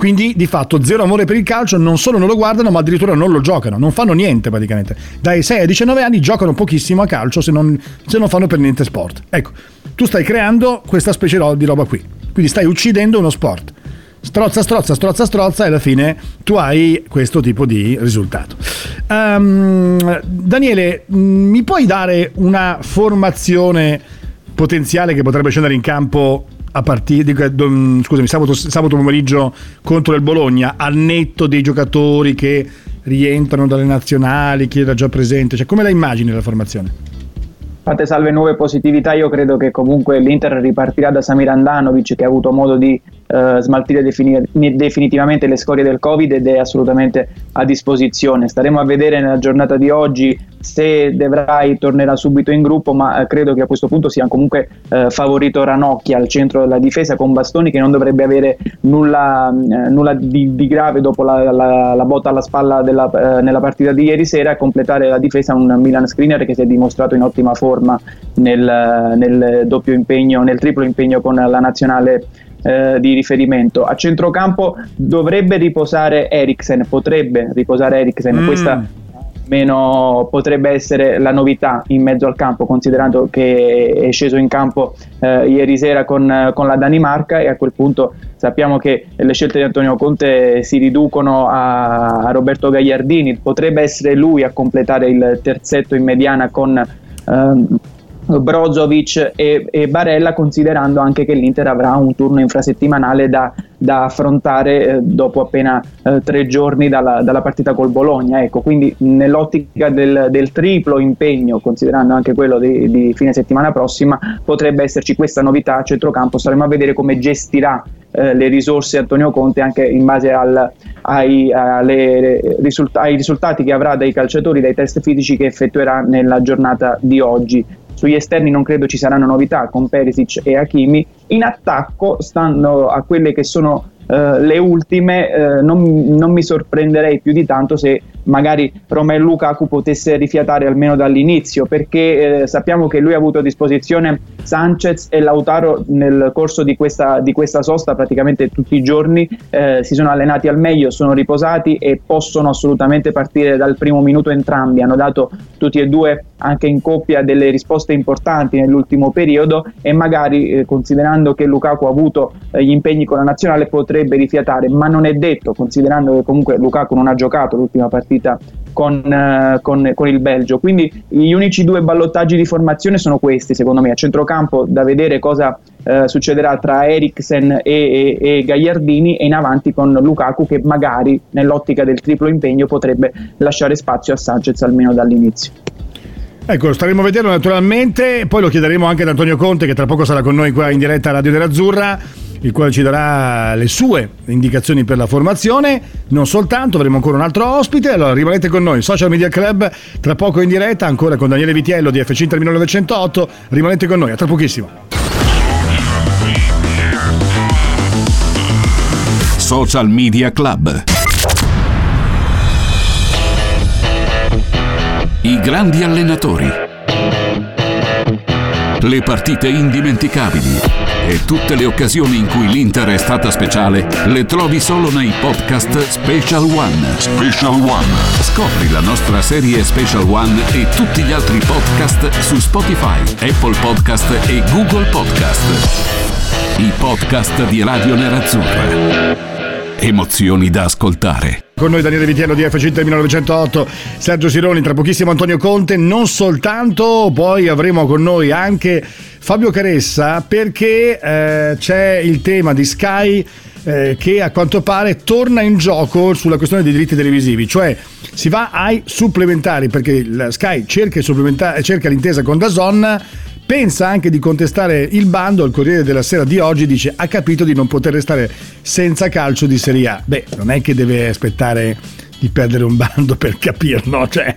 Quindi di fatto zero amore per il calcio, non solo non lo guardano, ma addirittura non lo giocano, non fanno niente praticamente. Dai 6 ai 19 anni giocano pochissimo a calcio se non, se non fanno per niente sport. Ecco, tu stai creando questa specie di roba qui. Quindi stai uccidendo uno sport. Strozza, strozza, strozza, strozza e alla fine tu hai questo tipo di risultato. Um, Daniele, mi puoi dare una formazione potenziale che potrebbe scendere in campo a partire scusami, sabato, sabato pomeriggio contro il Bologna, al netto dei giocatori che rientrano dalle nazionali, chi era già presente, cioè come la immagini la formazione? Fatte salve nuove positività, io credo che comunque l'Inter ripartirà da Samir Andanovic che ha avuto modo di eh, smaltire defini- definitivamente le scorie del Covid ed è assolutamente a disposizione. Staremo a vedere nella giornata di oggi se Devrai tornerà subito in gruppo, ma eh, credo che a questo punto sia comunque eh, favorito Ranocchia al centro della difesa con Bastoni che non dovrebbe avere nulla, eh, nulla di, di, grave dopo la, la, la, botta alla spalla della, eh, nella partita di ieri sera a completare la difesa un Milan Screener che si è dimostrato in ottima forma nel, nel doppio impegno, nel triplo impegno con la nazionale eh, di riferimento. A centrocampo dovrebbe riposare Eriksen, potrebbe riposare Eriksen, mm. questa meno potrebbe essere la novità in mezzo al campo, considerando che è sceso in campo eh, ieri sera con, con, la Danimarca e a quel punto sappiamo che le scelte di Antonio Conte si riducono a, a Roberto Gagliardini, potrebbe essere lui a completare il terzetto in mediana con... Ehm, Brozovic e, e, Barella considerando anche che l'Inter avrà un turno infrasettimanale da, da affrontare eh, dopo appena eh, tre giorni dalla, dalla, partita col Bologna ecco. Quindi nell'ottica del, del triplo impegno considerando anche quello di, di, fine settimana prossima potrebbe esserci questa novità a centrocampo. Staremo a vedere come gestirà eh, le risorse Antonio Conte anche in base al, ai, risult- ai risultati che avrà dai calciatori dai test fisici che effettuerà nella giornata di oggi sugli esterni non credo ci saranno novità con Perisic e Hakimi. In attacco, stando a quelle che sono Uh, le ultime uh, non, non, mi sorprenderei più di tanto se magari Romelu Lukaku potesse rifiatare almeno dall'inizio perché uh, sappiamo che lui ha avuto a disposizione Sanchez e Lautaro nel corso di questa, di questa sosta praticamente tutti i giorni si sono allenati al meglio, sono riposati e possono assolutamente partire dal primo minuto. Entrambi hanno dato tutti e due anche in coppia delle risposte importanti nell'ultimo periodo e magari eh, considerando che Lukaku ha avuto eh, gli impegni con la nazionale potrebbe rifiatare, ma non è detto considerando che comunque Lukaku non ha giocato l'ultima partita con, eh, con, con, il Belgio. Quindi gli unici due ballottaggi di formazione sono questi, secondo me. A centrocampo da vedere cosa eh, succederà tra Eriksen e, e, e, Gagliardini e in avanti con Lukaku che magari nell'ottica del triplo impegno potrebbe lasciare spazio a Sanchez almeno dall'inizio. Ecco, staremo a vederlo naturalmente, poi lo chiederemo anche ad Antonio Conte che tra poco sarà con noi qua in diretta a Radio Nerazzurra il quale ci darà le sue indicazioni per la formazione. Non soltanto, avremo ancora un altro ospite. Allora rimanete con noi, Social Media Club, tra poco in diretta, ancora con Daniele Vitiello di FC Inter 1908. Rimanete con noi, a tra pochissimo. Social Media Club. I grandi allenatori. Le partite indimenticabili e tutte le occasioni in cui l'Inter è stata speciale le trovi solo nei podcast Special One. Special One. Scopri la nostra serie Special One e tutti gli altri podcast su Spotify, Apple Podcast e Google Podcast. I podcast di Radio Nerazzurra. Emozioni da ascoltare. Con noi Daniele Vitiello di FC Inter 1908, Sergio Sironi, tra pochissimo Antonio Conte, non soltanto, poi avremo con noi anche Fabio Caressa perché eh, c'è il tema di Sky eh, che a quanto pare torna in gioco sulla questione dei diritti televisivi, cioè si va ai supplementari perché Sky cerca, cerca l'intesa con Dazon pensa anche di contestare il bando. Il Corriere della Sera di oggi dice ha capito di non poter restare senza calcio di Serie A. Beh, non è che deve aspettare di perdere un bando per capirlo, cioè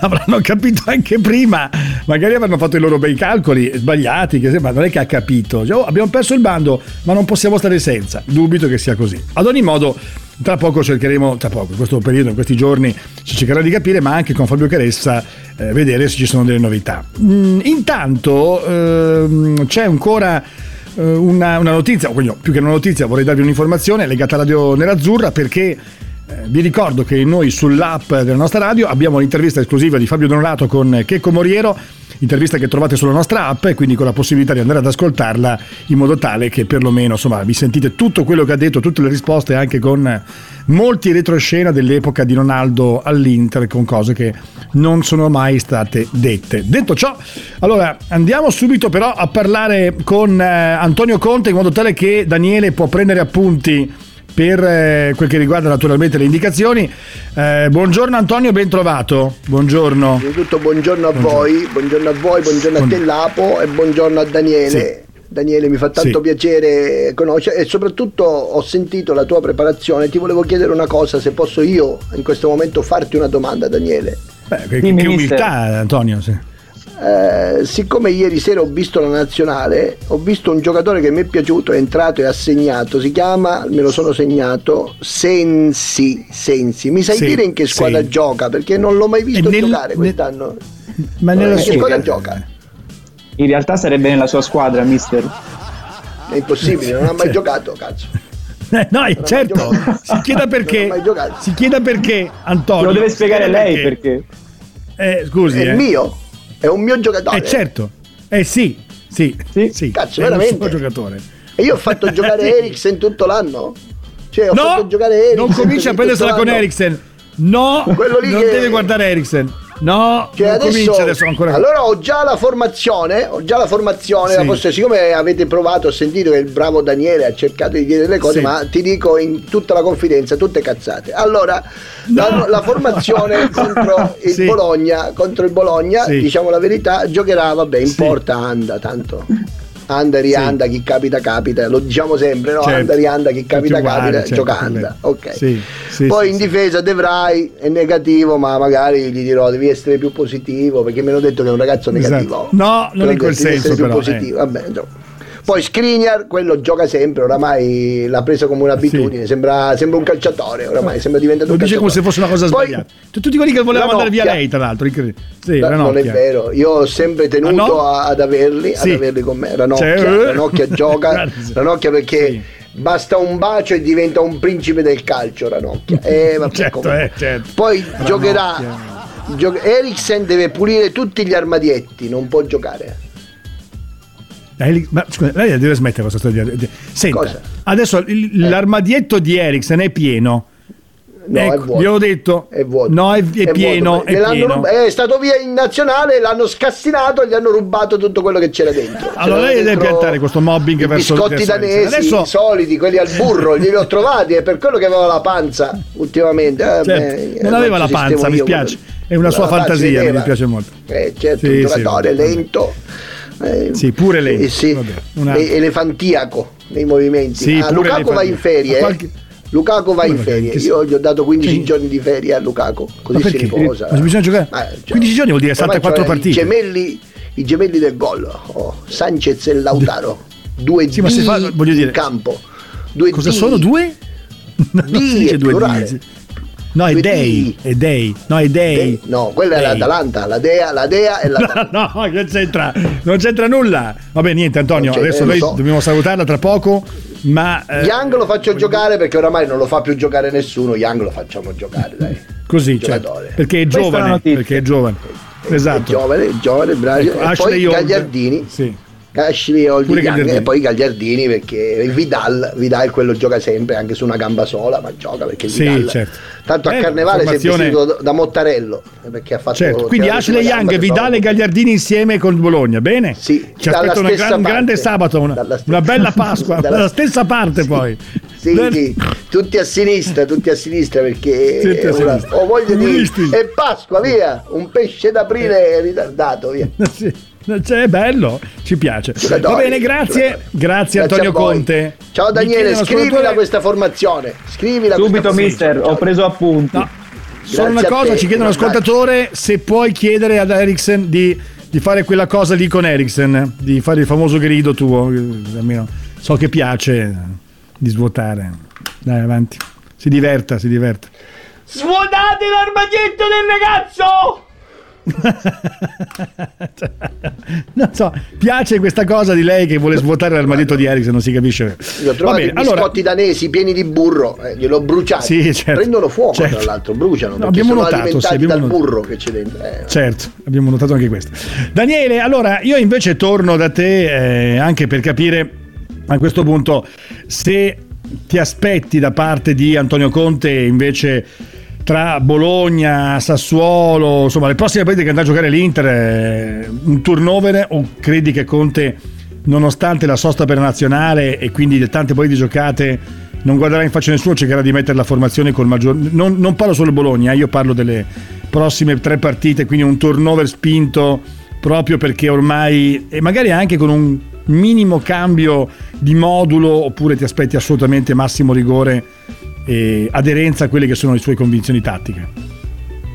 l'avranno capito anche prima, magari avranno fatto i loro bei calcoli sbagliati, ma non è che ha capito, cioè, oh, abbiamo perso il bando ma non possiamo stare senza, dubito che sia così. Ad ogni modo, tra poco cercheremo, tra poco, in questo periodo, in questi giorni, si cercherà di capire, ma anche con Fabio Caressa, eh, vedere se ci sono delle novità. Mm, intanto ehm, c'è ancora eh, una, una, notizia, o più che una notizia, vorrei darvi un'informazione legata a Radio Nerazzurra perché vi ricordo che noi sull'app della nostra radio abbiamo l'intervista esclusiva di Fabio Donato con Checco Moriero, intervista che trovate sulla nostra app e quindi con la possibilità di andare ad ascoltarla in modo tale che perlomeno insomma, vi sentite tutto quello che ha detto, tutte le risposte anche con molti retroscena dell'epoca di Ronaldo all'Inter con cose che non sono mai state dette. Detto ciò, allora andiamo subito però a parlare con eh, Antonio Conte in modo tale che Daniele può prendere appunti per eh, quel che riguarda naturalmente le indicazioni. Eh, buongiorno Antonio, ben trovato. Buongiorno. Innanzitutto buongiorno a buongiorno. voi, buongiorno a voi, buongiorno a te Lapo e buongiorno a Daniele. Sì. Daniele, mi fa tanto sì. piacere conoscere e soprattutto ho sentito la tua preparazione. Ti volevo chiedere una cosa, se posso io in questo momento farti una domanda, Daniele. Beh, che, che umiltà, Antonio. Sì. Eh, siccome ieri sera ho visto la nazionale, ho visto un giocatore che mi è piaciuto, è entrato e ha segnato, si chiama, me lo sono segnato, Sensi. Sensi. Mi sai sì, dire in che squadra sì. gioca? Perché non l'ho mai visto nel, giocare quest'anno. Ma nella in che squadra gioca? In realtà sarebbe nella sua squadra, mister. È impossibile, non ha mai giocato, cazzo. No, certo, si chieda perché. Si chieda perché, Antonio. Lo deve spiegare lei perché. perché. Eh, scusi. È eh. mio. È un mio giocatore. Eh certo. Eh sì, sì, sì. sì. Cazzo, è veramente. un giocatore. E io ho fatto giocare Eriksen tutto l'anno. Cioè, ho no, fatto giocare Eriksen. Non comincia a prendersela con Eriksen. No, Quello lì non che... deve guardare Eriksen. No, cioè adesso, adesso ancora. Allora ho già la formazione, ho già la formazione, sì. la posso, siccome avete provato, ho sentito che il bravo Daniele ha cercato di dire le cose, sì. ma ti dico in tutta la confidenza, tutte cazzate. Allora, no. la, la, formazione contro il sì. Bologna, contro il Bologna, diciamo la verità, giocherà, vabbè, in porta anda tanto anda rianda, sì. chi capita capita, lo diciamo sempre, no? Certo. Anda rianda, chi capita capita, certo, giocanda. Ok. Sì, sì, Poi in difesa Devrai è negativo, ma magari gli dirò devi essere più positivo, perché mi hanno detto che è un ragazzo esatto. negativo. Esatto. No, non in quel senso però. Più positivo. Eh. Vabbè. Poi Skriniar, quello gioca sempre, oramai l'ha preso come un'abitudine, sì. sembra, sembra, un calciatore, oramai sembra diventato Lo un dice come se fosse una cosa Poi, sbagliata. Tutti quelli che volevano andare via lei, tra l'altro. Sì, no, non è vero, io ho sempre tenuto no? ad, averli, sì. ad averli con me. Ranocchia, cioè, Ranocchia gioca, Ranocchia perché... Sì basta un bacio e diventa un principe del calcio Ranocchia. Eh, certo, eh, certo. Poi Ranocchia. giocherà Gio- Eriksen deve pulire tutti gli armadietti, non può giocare. Eh, ma scusa, lei deve smettere questa storia. Senta, Cosa? adesso il- l'armadietto di Eriksen è pieno. No, è ecco, vuoto. gliel'ho detto. È vuoto. No, è, è pieno. vuoto. È, pieno. rub- è stato via in nazionale, l'hanno scassinato e gli hanno rubato tutto quello che c'era dentro. Allora C'era lei deve piantare questo mobbing i verso biscotti danesi, Adesso soliti, quelli al burro, glieli ho trovati, è per quello che aveva la panza ultimamente. Eh, Certo, beh, non eh, aveva la panza, mi spiace. È una sua fantasia, mi dispiace molto. Eh, certo, Sì, un sì, lento. Eh, Sì, pure lento, eh, sì, vabbè, elefantiaco nei movimenti. Sì, Ah, pure Lukaku va in ferie. Eh. qualche- Lukaku va in ferie. Che Io gli ho dato 15 Sì. giorni di ferie a Lukaku, così si riposa. Ma bisogna giocare? Ma, cioè, 15 giorni vuol dire ormai 74 c'è partite. I gemelli, I gemelli del gol, oh, Sanchez e Lautaro, due Sì, ma se D fa- voglio dire- campo. Due Cosa D. sono? Due? Non D, si dice due. D. No, è dei. È dei. No, è dei. De- No, quella è Dei. l'Atalanta, la Dea, la Dea e l'Atalanta. No, che c'entra? Non c'entra nulla. Vabbè, niente, Antonio. Adesso eh, noi so. dobbiamo salutarla tra poco. Ma eh, Young lo faccio giocare perché oramai non lo fa più giocare nessuno. Young lo facciamo giocare, dai. così, certo, giocatore. perché è è la giovane. Perché è giovane. È Esatto. giovane, è giovane, bravo. Ecco, e Ashley poi Young. Gagliardini. Sì. Young, Gagliardini. e poi Gagliardini perché Vidal, Vidal quello gioca sempre anche su una gamba sola, ma gioca perché Sì, Vidal certo. tanto a Eh, Carnevale formazione- si è vestito da Mottarello perché ha fatto Certo, quindi Ashley Young, Vidal e? Gagliardini insieme con Bologna, bene? Sì, Ci aspetta una gran- un grande sabato, una, stessa- una bella Pasqua, dalla- dalla stessa parte poi. Sì, sì, tutti a sinistra, tutti a sinistra perché Tutti a una- sinistra. ho voglia di è Pasqua, via, un pesce d'aprile ritardato, via. Sì, cioè, è bello, ci piace. Va bene, grazie. Grazie, a Antonio. Conte. Ciao Daniele, scrivila ascoltatore- questa formazione. Scrivila Subito, questa mister, ho preso appunti. No, solo una Grazie cosa, te, ci chiedono un abbraccio. l'ascoltatore se puoi chiedere ad Eriksen di, di fare quella cosa lì con Eriksen, di fare il famoso grido tuo, eh, almeno so che piace eh, di svuotare. Dai, avanti. Si diverta, si diverta. Svuotate l'armadietto del ragazzo! non so, piace questa cosa di lei che vuole svuotare l'armadietto di Eriksen, non si capisce. Li ho Va trovati biscotti danesi pieni di burro, eh, gliel'ho bruciati. Sì, certo. Prendono fuoco, Certo. tra l'altro, bruciano. No, abbiamo notato, sì, abbiamo dal notato. burro che c'è dentro. Eh, Certo, abbiamo notato anche questo. Daniele, allora io invece torno da te eh, anche per capire a questo punto se ti aspetti da parte di Antonio Conte invece tra Bologna, Sassuolo, insomma le prossime partite che andrà a giocare l'Inter, eh, un turnover o credi che Conte, nonostante la sosta per la nazionale e quindi le tante partite giocate, non guarderà in faccia nessuno, cercherà di mettere la formazione col maggior... Non, non parlo solo Bologna, eh, io parlo delle prossime tre partite, quindi un turnover spinto proprio perché ormai, e magari anche con un minimo cambio di modulo, oppure ti aspetti assolutamente massimo rigore e aderenza a quelle che sono le sue convinzioni tattiche.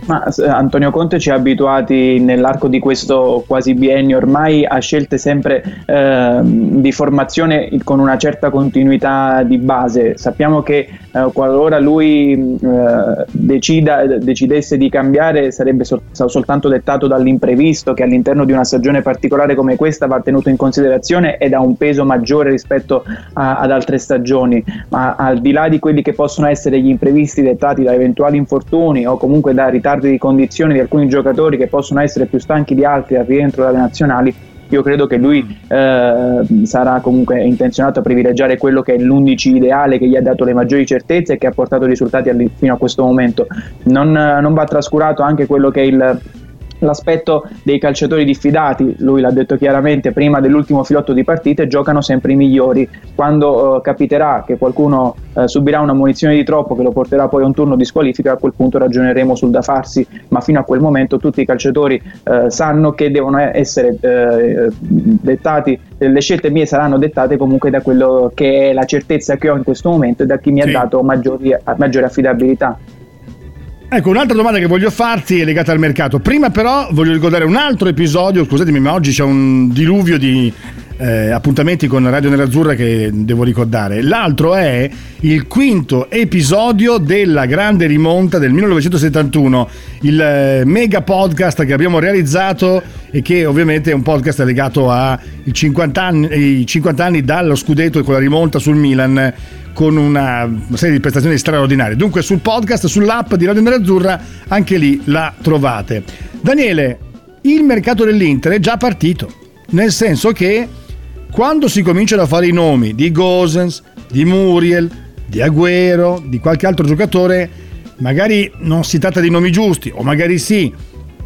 Ma eh, Antonio Conte ci ha abituati nell'arco di questo quasi biennio ormai a scelte sempre ehm, di formazione con una certa continuità di base. Sappiamo che eh, qualora lui eh, decida, decidesse di cambiare sarebbe sol- soltanto dettato dall'imprevisto che all'interno di una stagione particolare come questa va tenuto in considerazione ed ha un peso maggiore rispetto a- ad altre stagioni. Ma al di là di quelli che possono essere gli imprevisti dettati da eventuali infortuni o comunque da ritardi di condizioni di alcuni giocatori che possono essere più stanchi di altri al rientro dalle nazionali, io credo che lui eh, sarà comunque intenzionato a privilegiare quello che è l'11 ideale che gli ha dato le maggiori certezze e che ha portato risultati fino a questo momento. Non, non va trascurato anche quello che è il l'aspetto dei calciatori diffidati, lui l'ha detto chiaramente prima dell'ultimo filotto di partite, giocano sempre i migliori. Quando eh, capiterà che qualcuno eh, subirà una munizione di troppo che lo porterà poi a un turno di squalifica, a quel punto ragioneremo sul da farsi, ma fino a quel momento tutti i calciatori eh, sanno che devono essere eh, dettati, le scelte mie saranno dettate comunque da quello che è la certezza che ho in questo momento e da chi mi Sì. ha dato maggiori, maggiore affidabilità. Ecco, un'altra domanda che voglio farti è legata al mercato. Prima però voglio ricordare un altro episodio, scusatemi ma oggi c'è un diluvio di eh, appuntamenti con Radio Nerazzurra che devo ricordare. L'altro è il quinto episodio della grande rimonta del 1971, il eh, mega podcast che abbiamo realizzato e che ovviamente è un podcast legato ai 50 anni, 50 anni dallo scudetto e con la rimonta sul Milan con una serie di prestazioni straordinarie. Dunque sul podcast, sull'app di Radio Nerazzurra, anche lì la trovate. Daniele, il mercato dell'Inter è già partito, nel senso che quando si cominciano a fare i nomi di Gosens, di Muriel, di Agüero, di qualche altro giocatore, magari non si tratta di nomi giusti, o magari sì,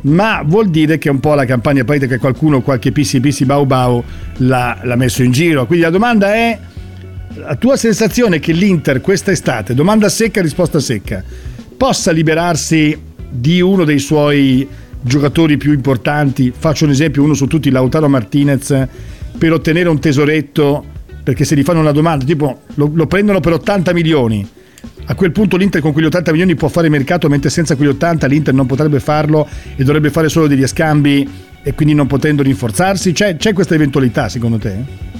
ma vuol dire che un po' la campagna partita che qualcuno, qualche pissi pissi bau bau l'ha, l'ha messo in giro. Quindi la domanda è, la tua sensazione è che l'Inter quest'estate, domanda secca, risposta secca, possa liberarsi di uno dei suoi giocatori più importanti, faccio un esempio, uno su tutti, Lautaro Martinez, per ottenere un tesoretto, perché se gli fanno una domanda, tipo lo, lo prendono per 80 milioni, a quel punto l'Inter con quegli 80 milioni può fare mercato, mentre senza quegli 80 l'Inter non potrebbe farlo e dovrebbe fare solo degli scambi e quindi non potendo rinforzarsi. C'è, c'è questa eventualità secondo te?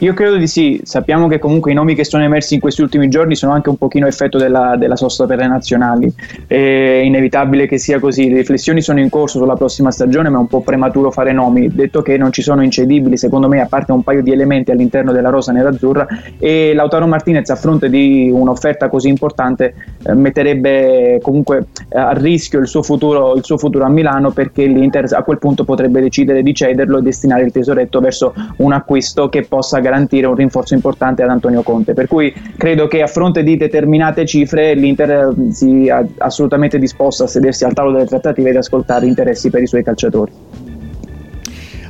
Io credo di sì, sappiamo che comunque i nomi che sono emersi in questi ultimi giorni sono anche un pochino effetto della, della sosta per le nazionali, è inevitabile che sia così, le riflessioni sono in corso sulla prossima stagione ma è un po' prematuro fare nomi, detto che non ci sono incedibili secondo me a parte un paio di elementi all'interno della rosa nerazzurra e Lautaro Martinez a fronte di un'offerta così importante eh, metterebbe comunque eh, a rischio il suo, futuro, il suo futuro a Milano perché l'Inter a quel punto potrebbe decidere di cederlo e destinare il tesoretto verso un acquisto che possa garantire un rinforzo importante ad Antonio Conte. Per cui credo che a fronte di determinate cifre l'Inter eh, sia assolutamente disposto a sedersi al tavolo delle trattative ed ascoltare interessi per i suoi calciatori.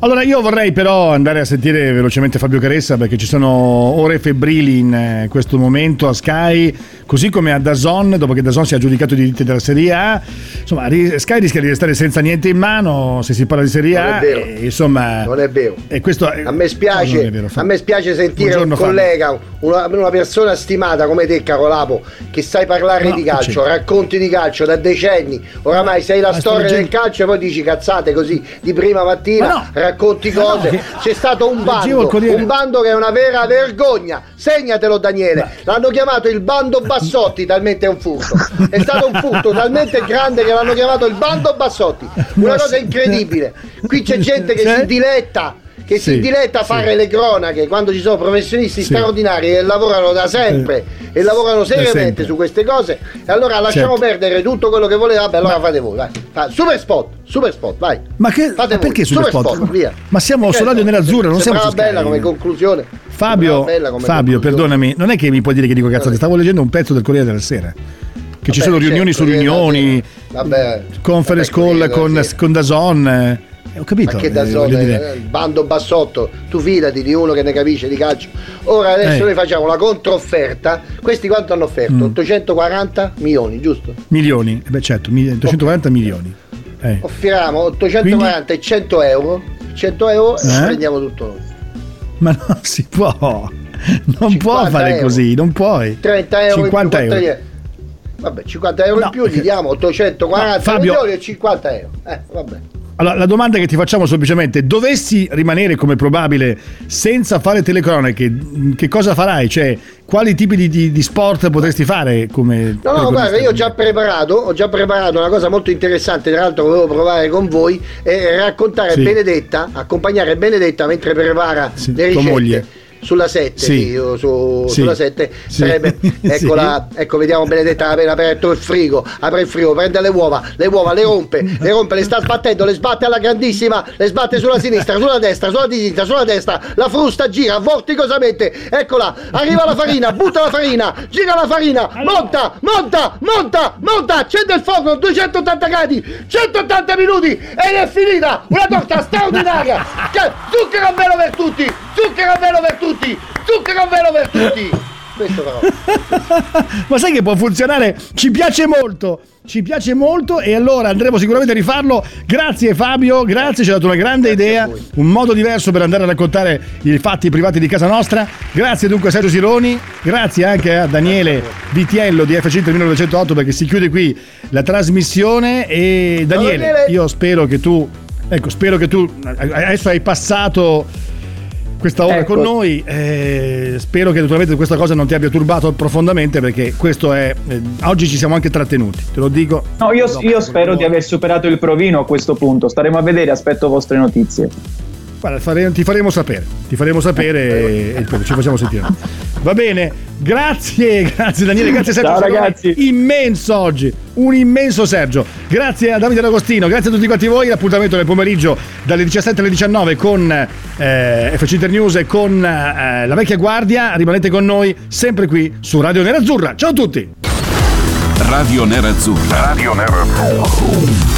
Allora io vorrei però andare a sentire velocemente Fabio Caressa perché ci sono ore febbrili in eh, questo momento a Sky, così come a Dazon, dopo che Dazon si è aggiudicato i diritti della Serie A. Insomma, Sky rischia di restare senza niente in mano se si parla di Serie A. Non è vero. E, insomma, non è vero. E questo, a me spiace, vero, a me spiace sentire Buongiorno, un collega, una, una, persona stimata come te, Carolapo, che sai parlare No, di calcio, c'è. racconti di calcio da decenni. Oramai sei la Ma sto storia del calcio e poi dici cazzate così di prima mattina, Ma no. Racconti no, cose. C'è stato un bando, un bando che è una vera vergogna. Segnatelo, Daniele. L'hanno chiamato il bando Bassotti, talmente è un furto. È stato un furto talmente grande che l'hanno chiamato il bando Bassotti. Una cosa incredibile. Qui c'è gente che si diletta. Che Sì, si diletta a sì. fare le cronache quando ci sono professionisti Sì. straordinari che lavorano da sempre e lavorano seriamente sempre. su queste cose. E allora lasciamo Certo. perdere tutto quello che volete. Vabbè, allora fate voi, vai. Fa- Super spot, super spot, vai. Ma, che, ma perché Super spot? via. Ma siamo su Radio? Nerazzurra, non siamo su Sembrava bella come conclusione. Fabio, come Fabio conclusione. perdonami, non è che mi puoi dire che dico cazzate, stavo leggendo un pezzo del Corriere della Sera. Che ci Vabbè, sono riunioni certo, su riunioni, Vabbè, conference vabbè, call con, con Dazon. Eh, Ho capito. Ma che da eh, voglio dire. eh, il bando bassotto, tu fidati di uno che ne capisce di calcio. Ora adesso Eh. noi facciamo la controfferta. Questi quanto hanno offerto? Mm. 840 milioni, giusto? Milioni, eh beh certo, mil- 840 milioni. Eh. Offriamo 840 e 100 euro. 100 euro e Eh? prendiamo tutto noi. Ma non si può. Non 50 può fare euro. così, non puoi. 30 euro 50 in più. euro. Vabbè, 50 euro No, in più gli diamo 840 No, Fabio- milioni e 50 euro. Eh, vabbè. Allora, la domanda che ti facciamo semplicemente, dovessi rimanere come probabile senza fare telecronache, che cosa farai? Cioè, quali tipi di, di- di sport potresti fare come No, no, guarda, io ho già preparato, ho già preparato una cosa molto interessante, tra l'altro volevo provare con voi, e raccontare Sì. Benedetta, accompagnare Benedetta mentre prepara Sì, le tua ricette. moglie. Sulla 7, Sì. io su- Sì. sulla 7 Sì. sarebbe eccola, ecco vediamo Benedetta ha appena aperto il frigo, apre il frigo, prende le uova, le uova le rompe, le rompe, le sta sbattendo, le sbatte alla grandissima, le sbatte sulla sinistra, sulla destra, sulla sinistra, sulla destra, la frusta gira vorticosamente, eccola, arriva la farina, butta la farina, gira la farina, monta, monta, monta, monta, accende il fuoco, 280 gradi, 180 minuti ed è finita, una torta straordinaria, zucchero a velo per tutti, zucchero a velo per tutti, zucchero a velo per tutti. Questo però. Ma sai che può funzionare? Ci piace molto. Ci piace molto e allora andremo sicuramente a rifarlo. Grazie Fabio, grazie, ci hai dato una grande Grazie idea, un modo diverso per andare a raccontare i fatti privati di casa nostra. Grazie dunque a Sergio Sironi, grazie anche a Daniele Vitiello di FC Inter 1908 perché si chiude qui la trasmissione e Daniele. io spero che tu ecco, spero che tu adesso hai passato questa ora Ecco. con noi. Eh, spero che naturalmente questa cosa non ti abbia turbato profondamente perché questo è... eh, oggi ci siamo anche trattenuti, te lo dico. No, io, io spero di aver superato il provino a questo punto. Staremo a vedere, aspetto vostre notizie. Guarda, fare- ti faremo sapere, ti faremo sapere e, e poi ci facciamo sentire. Va bene, grazie, grazie Daniele, grazie Sergio. Ciao, ragazzi. Immenso oggi, un immenso Sergio. Grazie a Davide D'Agostino, grazie a tutti quanti voi. L'appuntamento nel pomeriggio dalle 17 alle 19 con eh, FC Internews e con eh, la vecchia guardia. Rimanete con noi sempre qui su Radio Nerazzurra. Ciao a tutti! Radio Nerazzurra. Radio Nerazzurra.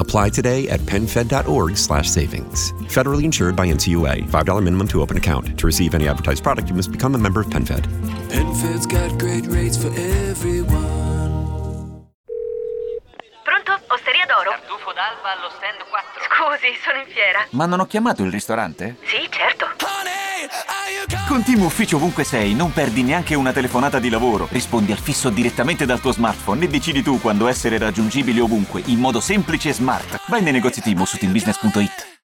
Apply today at penfed.org slash savings. Federally insured by NCUA. $5 minimum to open account. To receive any advertised product, you must become a member of PenFed. PenFed's got great rates for everyone. Pronto? Osteria d'oro? Tartufo d'alba allo stand 4. Scusi, sono in fiera. Ma non ho chiamato il ristorante? Sì, certo. Con Team Ufficio ovunque sei, non perdi neanche una telefonata di lavoro. Rispondi al fisso direttamente dal tuo smartphone e decidi tu quando essere raggiungibile ovunque, in modo semplice e smart. Vai nei negozi Team su teambusiness.it.